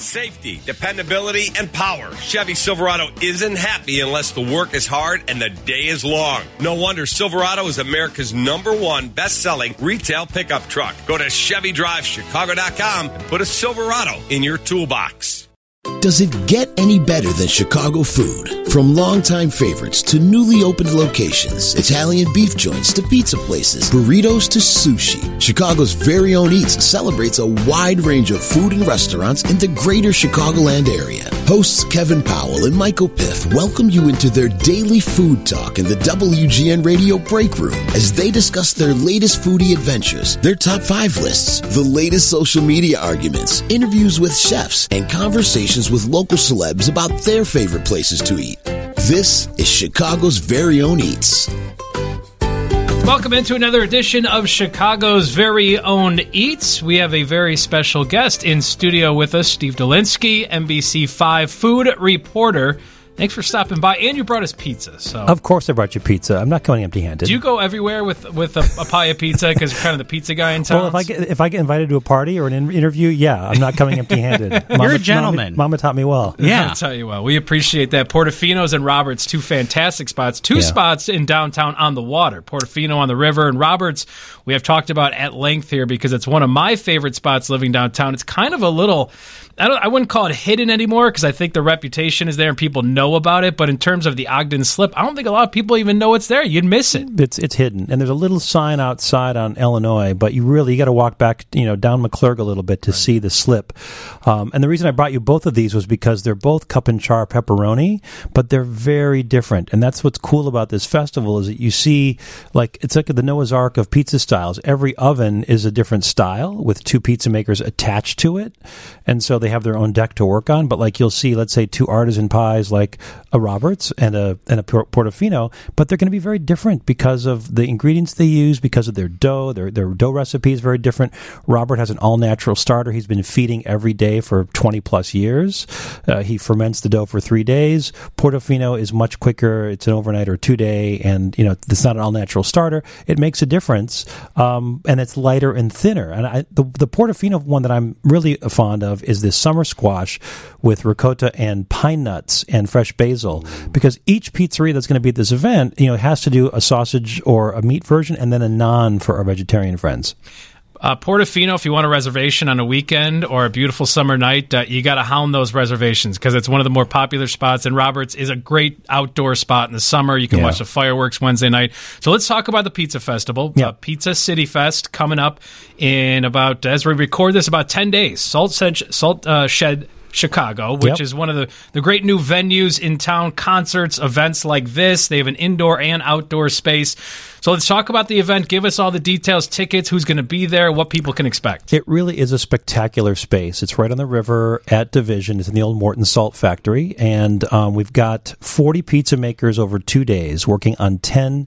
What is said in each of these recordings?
Safety, dependability, and power. Chevy Silverado isn't happy unless the work is hard and the day is long. No wonder Silverado is America's number one best selling retail pickup truck. Go to ChevyDriveChicago.com and put a Silverado in your toolbox. Does it get any better than Chicago food? From longtime favorites to newly opened locations, Italian beef joints to pizza places, burritos to sushi, Chicago's very own Eats celebrates a wide range of food and restaurants in the greater Chicagoland area. Hosts Kevin Powell and Michael Piff welcome you into their daily food talk in the WGN Radio Break Room as they discuss their latest foodie adventures, their top five lists, the latest social media arguments, interviews with chefs, and conversations with local celebs about their favorite places to eat. This is Chicago's very own Eats. Welcome into another edition of Chicago's very own Eats. We have a very special guest in studio with us, Steve Dolinsky, NBC5 food reporter. Thanks for stopping by, and you brought us pizza. So Of course, I brought you pizza. I'm not coming empty-handed. do you go everywhere with with a, a pie of pizza because you're kind of the pizza guy in town? well, if I get if I get invited to a party or an in- interview, yeah, I'm not coming empty-handed. You're a gentleman. Mama, Mama taught me well. Yeah. I'll tell you what, we appreciate that. Portofino's and Roberts, two fantastic spots. Two Yeah. spots in downtown on the water. Portofino on the river and Roberts, we have talked about at length here because it's one of my favorite spots living downtown. It's kind of a little, I, don't, I wouldn't call it hidden anymore because I think the reputation is there and people know about it. But in terms of the Ogden Slip, I don't think a lot of people even know it's there. You'd miss it. It's it's hidden, and there's a little sign outside on Illinois, but you really you got to walk back, you know, down McClurg a little bit to see the slip. Um, and the reason I brought you both of these was because they're both cup and char pepperoni, but they're very different. And that's what's cool about this festival is that you see like it's like the Noah's Ark of pizza styles. Every oven is a different style with two pizza makers attached to it, and so they have their own deck to work on. But like you'll see, let's say two artisan pies like a Roberts and a and a Portofino, but they're going to be very different because of the ingredients they use, because of their dough. Their their dough recipe is very different. Robert has an all natural starter. He's been feeding every day for twenty plus years. Uh, he ferments the dough for three days. Portofino is much quicker. It's an overnight or two day, and you know it's not an all natural starter. It makes a difference, um, and it's lighter and thinner. And I, the the Portofino one that I'm really fond of is this summer squash with ricotta and pine nuts and fresh basil, because each pizzeria that's going to be at this event, you know, has to do a sausage or a meat version and then a naan for our vegetarian friends. Uh, Portofino, if you want a reservation on a weekend or a beautiful summer night, uh, you got to hound those reservations because it's one of the more popular spots. And Roberts is a great outdoor spot in the summer. You can Yeah. watch the fireworks Wednesday night. So let's talk about the Pizza Festival. Yeah. Uh, Pizza City Fest coming up in about, as we record this, about 10 days. Salt, Shed- Salt uh, Shed Chicago, which Yep. is one of the, the great new venues in town, concerts, events like this. They have an indoor and outdoor space. So let's talk about the event. Give us all the details, tickets, who's going to be there, what people can expect. It really is a spectacular space. It's right on the river at Division. It's in the old Morton Salt Factory. And um, we've got 40 pizza makers over two days working on 10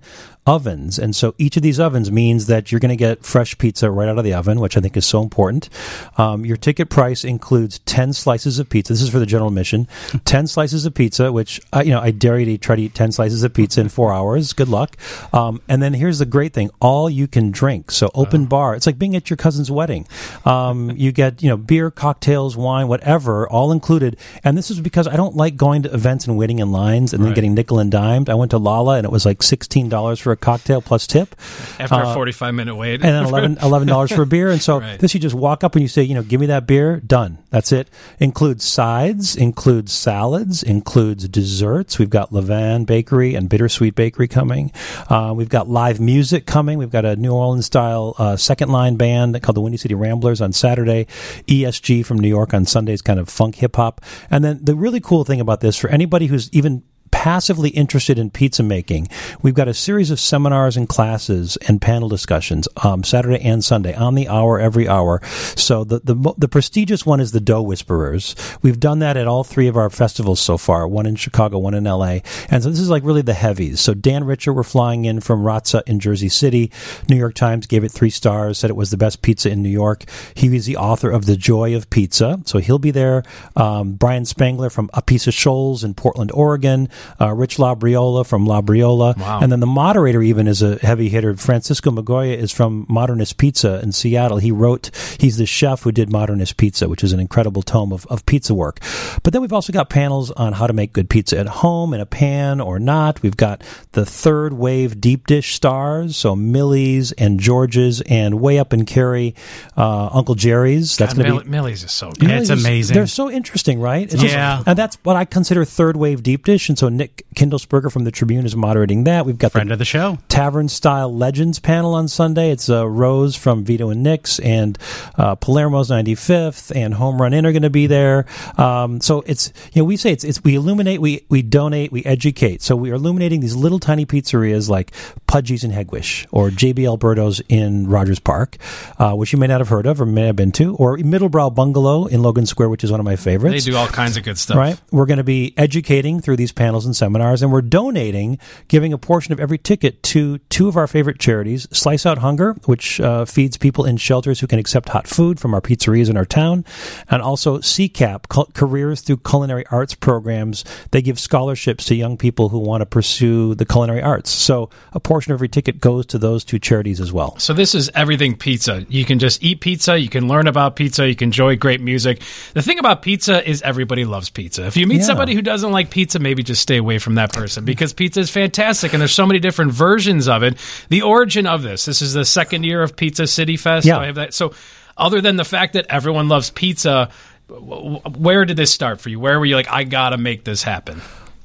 ovens. And so each of these ovens means that you're going to get fresh pizza right out of the oven, which I think is so important. Um, your ticket price includes 10 slices of pizza. This is for the general admission. 10 slices of pizza, which, I, you know, I dare you to try to eat 10 slices of pizza in four hours. Good luck. Um, and then here's the great thing. All you can drink. So open bar. It's like being at your cousin's wedding. Um, you get, you know, beer, cocktails, wine, whatever, all included. And this is because I don't like going to events and waiting in lines and then getting nickel and dimed. I went to Lolla and it was like $16 for a cocktail plus tip After a 45 minute wait. Uh, and then 11 $11 for a beer. And so Right. this, you just walk up and you say, you know, give me that beer. Done. That's it. Includes sides, includes salads, includes desserts. We've got Levan Bakery and Bittersweet Bakery coming. Uh, we've got live music coming. We've got a New Orleans style uh, second line band called the Windy City Ramblers on Saturday. ESG from New York on Sundays, kind of funk hip hop. And then the really cool thing about this for anybody who's even passively interested in pizza making, we've got a series of seminars and classes and panel discussions um, Saturday and Sunday on the hour every hour. So the, the the prestigious one is the Dough Whisperers. We've done that at all three of our festivals so far. One in Chicago, one in L.A. And so this is like really the heavies. So Dan Richer, we're flying in from Razza in Jersey City. New York Times gave it three stars, said it was the best pizza in New York. He is the author of The Joy of Pizza, so he'll be there. Um, Brian Spangler from Apizza Scholls in Portland, Oregon. Uh, Rich Labriola from Labriola, Wow. and then the moderator even is a heavy hitter. Francisco Migoya is from Modernist Pizza in Seattle. He wrote, he's the chef who did Modernist Pizza, which is an incredible tome of, of pizza work. But then we've also got panels on how to make good pizza at home in a pan or not. We've got the third wave deep dish stars, so Millie's and George's, and way up in Cary, uh, Uncle Jerry's. That's going to be Millie's is so good. It's Millie's is- amazing. They're so interesting, right? It's just- Yeah. and that's what I consider third wave deep dish. And so Nick Kindelsperger from the Tribune is moderating that. We've got Friend the of the show. Tavern Style Legends panel on Sunday. It's uh, Rose from Vito and Nick's and uh, Palermo's 95th and Home Run Inn are going to be there. Um, so it's, you know, we say it's, it's we illuminate, we, we donate, we educate. So we are illuminating these little tiny pizzerias like Pudgy's in Hegewisch or JB Alberto's in Rogers Park, uh, which you may not have heard of or may have been to, or Middlebrow Bungalow in Logan Square, which is one of my favorites. They do all kinds of good stuff. Right. We're going to be educating through these panels and seminars, and we're donating, giving a portion of every ticket to two of our favorite charities Slice Out Hunger, which uh, feeds people in shelters who can accept hot food from our pizzerias in our town, and also CCAP, Careers Through Culinary Arts programs. They give scholarships to young people who want to pursue the culinary arts. So a portion of every ticket goes to those two charities as well. So this is everything pizza. You can just eat pizza, you can learn about pizza, you can enjoy great music. The thing about pizza is everybody loves pizza. If you meet Yeah. somebody who doesn't like pizza, maybe just stay away from that person because pizza is fantastic and there's so many different versions of it. The origin of this, this is the second year of Pizza City Fest. Yeah. I have that. So other than the fact that everyone loves pizza, where did this start for you? Where were you like, I gotta make this happen?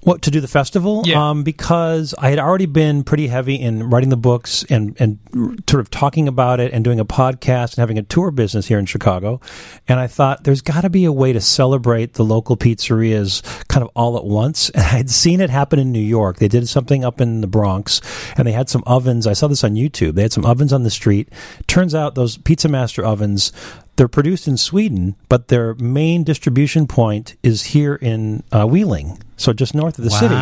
What to do the festival? Yeah. Um, because I had already been pretty heavy in writing the books and and sort of talking about it and doing a podcast and having a tour business here in Chicago, and I thought there's got to be a way to celebrate the local pizzerias kind of all at once. And I'd seen it happen in New York. They did something up in the Bronx, and they had some ovens. I saw this on YouTube. They had some ovens on the street. Turns out those Pizza Master ovens. They're produced in Sweden, but their main distribution point is here in uh, Wheeling, so just north of the Wow. city.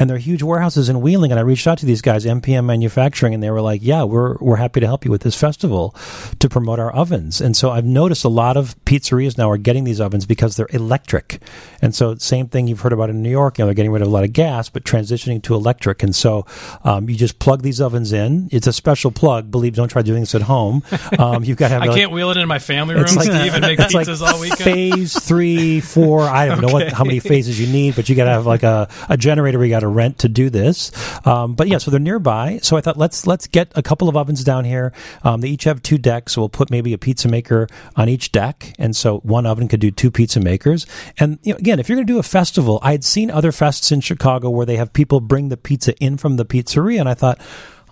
And they're huge warehouses in Wheeling. And I reached out to these guys, MPM Manufacturing, and they were like, "Yeah, we're we're happy to help you with this festival to promote our ovens." And so I've noticed a lot of pizzerias now are getting these ovens because they're electric. And so same thing you've heard about in New York. You know, they're getting rid of a lot of gas, but transitioning to electric. And so um, you just plug these ovens in. It's a special plug. Believe, don't try doing this at home. Um, you've got to have. I like- can't wheel it in my family room, it's like, Steve, and make it's like pizzas all weekend. phase three, four. I don't know what how many phases you need, but you got to have like a, a generator we got to rent to do this. Um, but yeah, so they're nearby. So I thought let's let's get a couple of ovens down here. Um, they each have two decks, so we'll put maybe a pizza maker on each deck, and so one oven could do two pizza makers. And you know, again, if you're going to do a festival, I had seen other fests in Chicago where they have people bring the pizza in from the pizzeria, and I thought.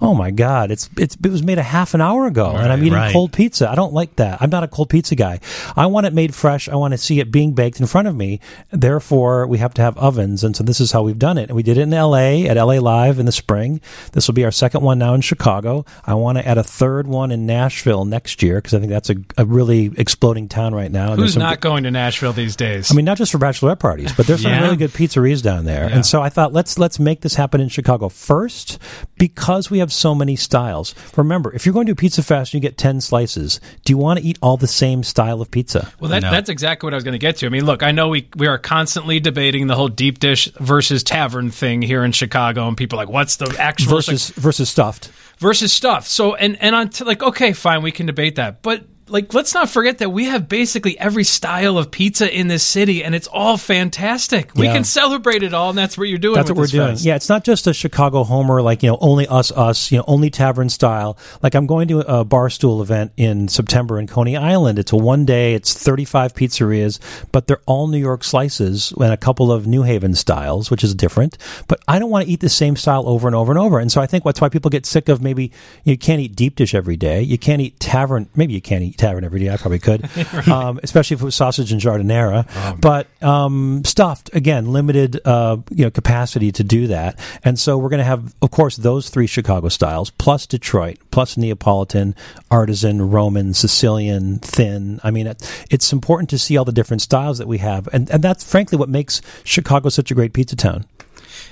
Oh my God! It's it's it was made a half an hour ago, and I'm eating right. cold pizza. I don't like that. I'm not a cold pizza guy. I want it made fresh. I want to see it being baked in front of me. Therefore, we have to have ovens, and so this is how we've done it. And we did it in L.A. at L.A. Live in the spring. This will be our second one now in Chicago. I want to add a third one in Nashville next year because I think that's a, a really exploding town right now. Who's not going to Nashville these days? I mean, not just for bachelorette parties, but there's some really good pizzerias down there. And so I thought let's let's make this happen in Chicago first because we have so many styles. Remember, if you're going to a pizza fest and you get ten slices, do you want to eat all the same style of pizza? Well, that, that's exactly what I was going to get to. I mean, look, I know we we are constantly debating the whole deep dish versus tavern thing here in Chicago, and people are like, what's the actual it's like, Versus versus stuffed. versus stuff. So, and and on t- like, okay, fine, we can debate that, but like, let's not forget that we have basically every style of pizza in this city, and it's all fantastic. We can celebrate it all, and that's what you're doing. That's with what we're this doing. fest. Yeah, it's not just a Chicago homer, like, you know, only us, us, you know, only tavern style. Like, I'm going to a barstool event in September in Coney Island. It's a one day, it's 35 pizzerias, but they're all New York slices and a couple of New Haven styles, which is different. But I don't want to eat the same style over and over and over. And so I think that's why people get sick of maybe you can't eat deep dish every day. You can't eat tavern. Maybe you can't eat tavern every day. I probably could, um, especially if it was sausage and giardiniera. but um, stuffed again, limited uh, you know capacity to do that. And so we're going to have, of course, those three Chicago styles plus Detroit, plus Neapolitan, artisan, Roman, Sicilian, thin. I mean, it, it's important to see all the different styles that we have, and and that's frankly what makes Chicago such a great pizza town.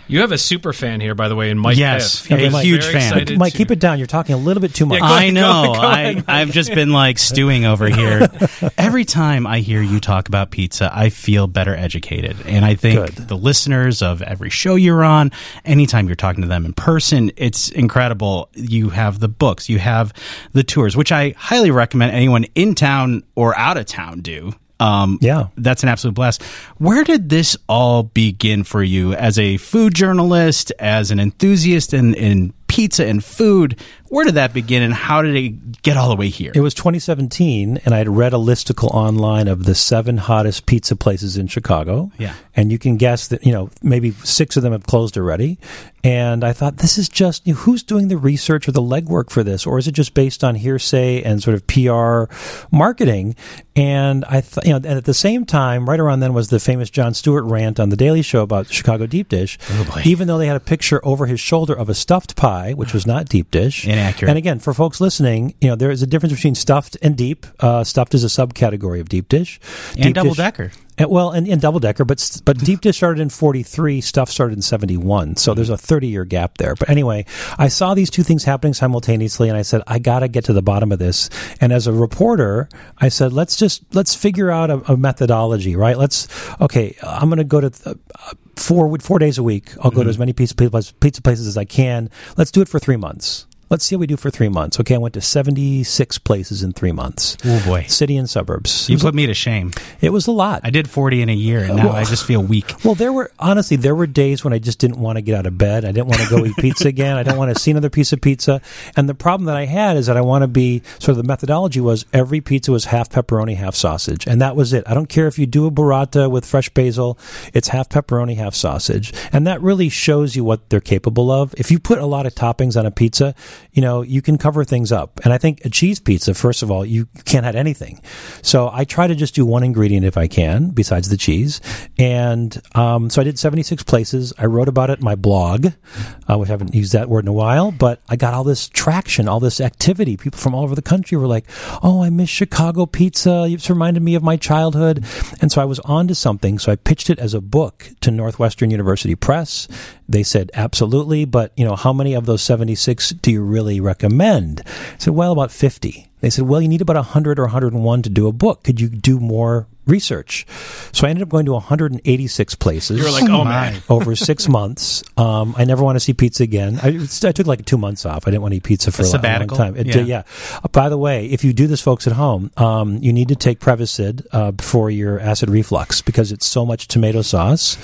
You have a super fan here, by the way, in Mike. Yes, Piff. a He's huge fan. Mike, to- keep it down. You're talking a little bit too much. Yeah, go I ahead, know. go ahead, I, I've just been like stewing over here. Every time I hear you talk about pizza, I feel better educated. And I think Good. the listeners of every show you're on, anytime you're talking to them in person, it's incredible. You have the books, you have the tours, which I highly recommend anyone in town or out of town do. Um, Yeah. that's an absolute blast. Where did this all begin for you as a food journalist, as an enthusiast in, in pizza and food? Where did that begin and how did it get all the way here? It was 2017, and I had read a listicle online of the seven hottest pizza places in Chicago. Yeah. And you can guess that, you know, maybe six of them have closed already. And I thought, this is just, you know, who's doing the research or the legwork for this? Or is it just based on hearsay and sort of PR marketing? And I thought, you know, and at the same time, right around then was the famous Jon Stewart rant on The Daily Show about Chicago deep dish. Oh, boy. Even though they had a picture over his shoulder of a stuffed pie, which was not deep dish. Inaccurate. And again, for folks listening, you know, there is a difference between stuffed and deep. Uh, stuffed is a subcategory of deep dish. and Deep double dish- decker. and, well, and, and double decker, but but deep dish started in forty three, stuff started in seventy one. So there's a thirty year gap there. But anyway, I saw these two things happening simultaneously, and I said I got to get to the bottom of this. And as a reporter, I said let's just let's figure out a, a methodology, right? Let's okay. I'm going to go to. Uh, Four four days a week, I'll go to as many pizza pizza pizza places as I can. Let's do it for three months. Let's see how we do for three months. Okay, I went to seventy six places in three months. Oh boy. City and suburbs. You put me to shame. It was a lot. I did 40 in a year and now I just feel weak. Well, there were honestly there were days when I just didn't want to get out of bed. I didn't want to go eat pizza again. I didn't want to see another piece of pizza. And the problem that I had is that I want to be sort of the methodology was every pizza was half pepperoni, half sausage, and that was it. I don't care if you do a burrata with fresh basil; it's half pepperoni, half sausage, and that really shows you what they're capable of. If you put a lot of toppings on a pizza, you know you can cover things up. And I think a cheese pizza, first of all, you can't add anything. So I try to just do one ingredient if I can, besides the cheese. And um, so I did 76 places. I wrote about it in my blog, uh, which I haven't used that word in a while, but I got all this traction, all this activity. People from all over the country were like, oh, I miss Chicago pizza. It's reminded me of my childhood. And so I was onto something. So I pitched it as a book to Northwestern University Press. They said, absolutely. But, you know, how many of those 76 do you really recommend? I said, well, about 50. They said, well, you need about 100 or 101 to do a book. Could you do more research? So I ended up going to 186 places. You were like, oh, man. over six months. Um, I never want to see pizza again. I, I took like two months off. I didn't want to eat pizza for A a, lo- long sabbatical? time. It Yeah. did- yeah. Uh, by the way, if you do this, folks at home, um, you need to take Prevacid uh, for your acid reflux because it's so much tomato sauce.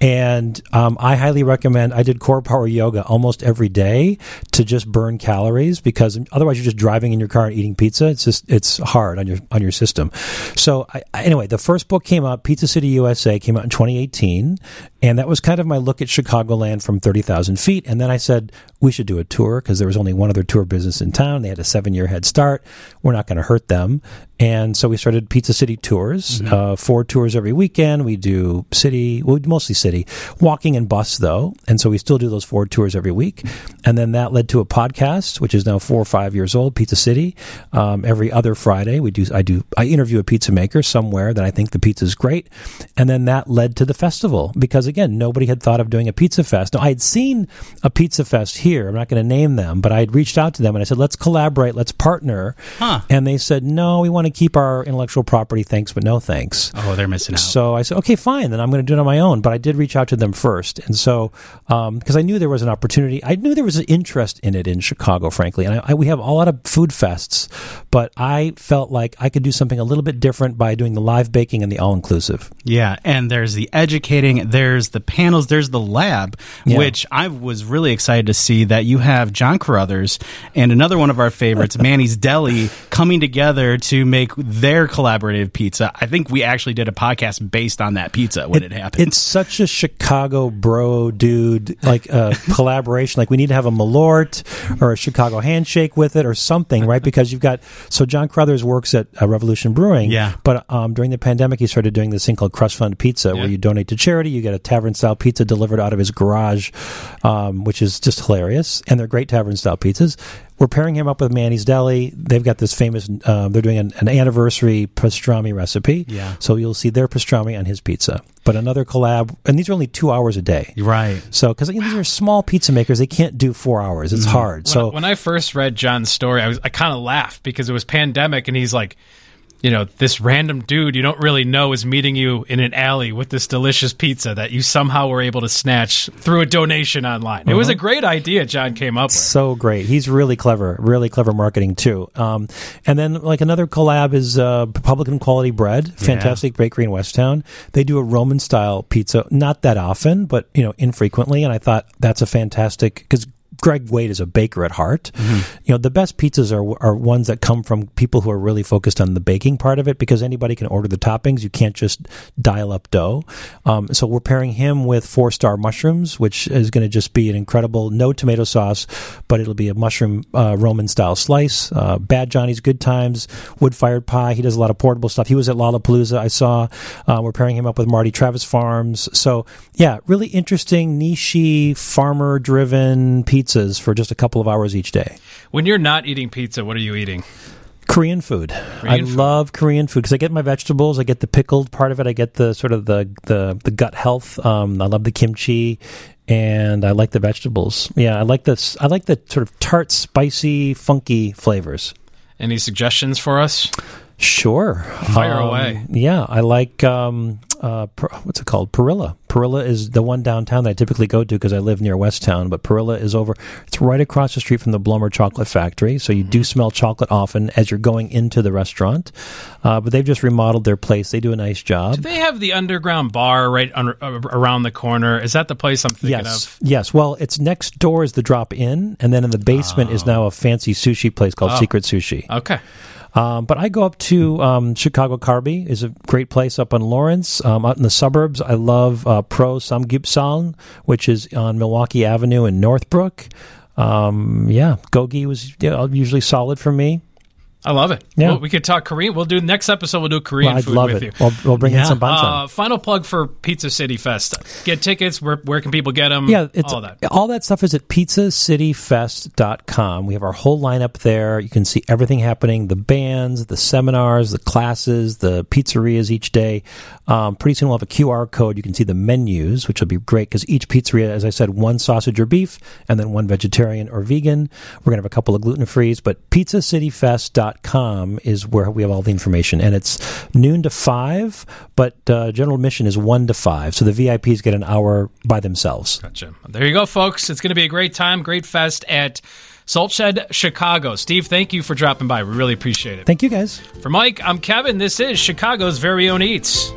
And um, I highly recommend. I did CorePower Yoga almost every day to just burn calories because otherwise you're just driving in your car and eating pizza. It's just it's hard on your on your system. So I, I- the first book came out. Pizza City USA came out in 2018, and that was kind of my look at Chicagoland from 30,000 feet. And then I said we should do a tour because there was only one other tour business in town. They had a seven year head start. We're not going to hurt them. And so we started Pizza City tours, uh, four tours every weekend. We do city, well, mostly city, walking and bus though. And so we still do those four tours every week. And then that led to a podcast, which is now four or five years old, Pizza City. Um, every other Friday, we do, I do, I interview a pizza maker somewhere that I think the pizza is great. And then that led to the festival because again, nobody had thought of doing a pizza fest. Now I had seen a pizza fest here. I'm not going to name them, but I had reached out to them and I said, let's collaborate, let's partner. Huh. And they said, no, we want to keep our intellectual property. Thanks, but no thanks. Oh, they're missing out. So I said, okay, fine, then I'm going to do it on my own. But I did reach out to them first. And so, um, because I knew there was an opportunity, I knew there was an interest in it in Chicago, frankly. And I, I, we have a lot of food fests, but I felt like I could do something a little bit different by doing the live baking and the all inclusive. Yeah, and there's the educating, there's the panels, there's the lab, Yeah. which I was really excited to see that you have John Carruthers and another one of our favorites, Manny's Deli, coming together to make their collaborative pizza. I think we actually did a podcast based on that pizza when it, happened. It's such a Chicago bro dude like uh, collaboration. Like we need to have a Malort or a Chicago handshake with it or something, right? Because you've got so John Carruthers works at uh, Revolution Brewing, Yeah. But um, during the pandemic, he started doing this thing called Crust Fund Pizza, where you donate to charity, you get a tavern style pizza delivered out of his garage, um, which is just hilarious. And they're great tavern style pizzas. We're pairing him up with Manny's Deli. They've got this famous. Uh, they're doing an, an anniversary pastrami recipe. Yeah. So you'll see their pastrami on his pizza. But another collab, and these are only two hours a day. Right. So because you know, these are small pizza makers, they can't do four hours. It's hard. Mm-hmm. When, So when I first read John's story, I was I kind of laughed because it was pandemic, and he's like, you know, this random dude you don't really know is meeting you in an alley with this delicious pizza that you somehow were able to snatch through a donation online. It was Uh-huh. a great idea John came up with. so great. He's really clever, really clever marketing too. Um, and then like another collab is uh, Publican Quality Bread, fantastic bakery in West Town. They do a Roman style pizza, not that often, but you know infrequently. And I thought that's a fantastic because. Greg Wade is a baker at heart. You know, the best pizzas are are ones that come from people who are really focused on the baking part of it because anybody can order the toppings. You can't just dial up dough. Um, so we're pairing him with four star mushrooms, which is going to just be an incredible, no tomato sauce, but it'll be a mushroom uh, Roman style slice. Uh, Bad Johnny's Good Times, wood fired pie. He does a lot of portable stuff. He was at Lollapalooza, I saw. Uh, we're pairing him up with Marty Travis Farms. So, yeah, really interesting, niche, farmer driven pizzas for just a couple of hours each day. When you're not eating pizza, what are you eating? Korean food. Korean I food. love Korean food because I get my vegetables, I get the pickled part of it, I get the sort of the the, the gut health. Um, I love the kimchi, and I like the vegetables. Yeah, I like this. I like the sort of tart, spicy, funky flavors. Any suggestions for us? Sure, Fire Um, away. Yeah, I like um, uh, per, what's it called? Perilla. Perilla is the one downtown that I typically go to because I live near West Town. But Perilla is over. It's right across the street from the Blommer Chocolate Factory, so you do smell chocolate often as you're going into the restaurant. Uh, but they've just remodeled their place. They do a nice job. Do they have the underground bar right under, uh, around the corner? Is that the place I'm thinking Yes, of? yes. Well, it's next door is the drop in, and then in the basement is now a fancy sushi place called Oh. Secret Sushi. Okay. Um, but I go up to um, Chicago Kalbi is a great place up on Lawrence. Um, out in the suburbs, I love uh, Pro Samgyeopsal, which is on Milwaukee Avenue in Northbrook. Um, yeah, Gogi was yeah, usually solid for me. I love it. Yeah. Well, we could talk Korean. We'll do next episode. We'll do Korean Well, I'd food with it. you. We'll, we'll bring in some banchan. Uh, final plug for Pizza City Fest. Get tickets. Where where can people get them? Yeah, all that. all that stuff is at pizzacityfest.com. We have our whole lineup there. You can see everything happening, the bands, the seminars, the classes, the pizzerias each day. Um, pretty soon we'll have a QR code. You can see the menus, which will be great because each pizzeria, as I said, one sausage or beef and then one vegetarian or vegan. We're going to have a couple of gluten frees, but pizzacityfest.com is where we have all the information. And it's noon to five, but uh, general admission is one to five. So the VIPs get an hour by themselves. Gotcha. There you go, folks. It's going to be a great time, great fest at Salt Shed Chicago. Steve, thank you for dropping by. We really appreciate it. Thank you guys. For Mike, I'm Kevin. This is Chicago's very own Eats.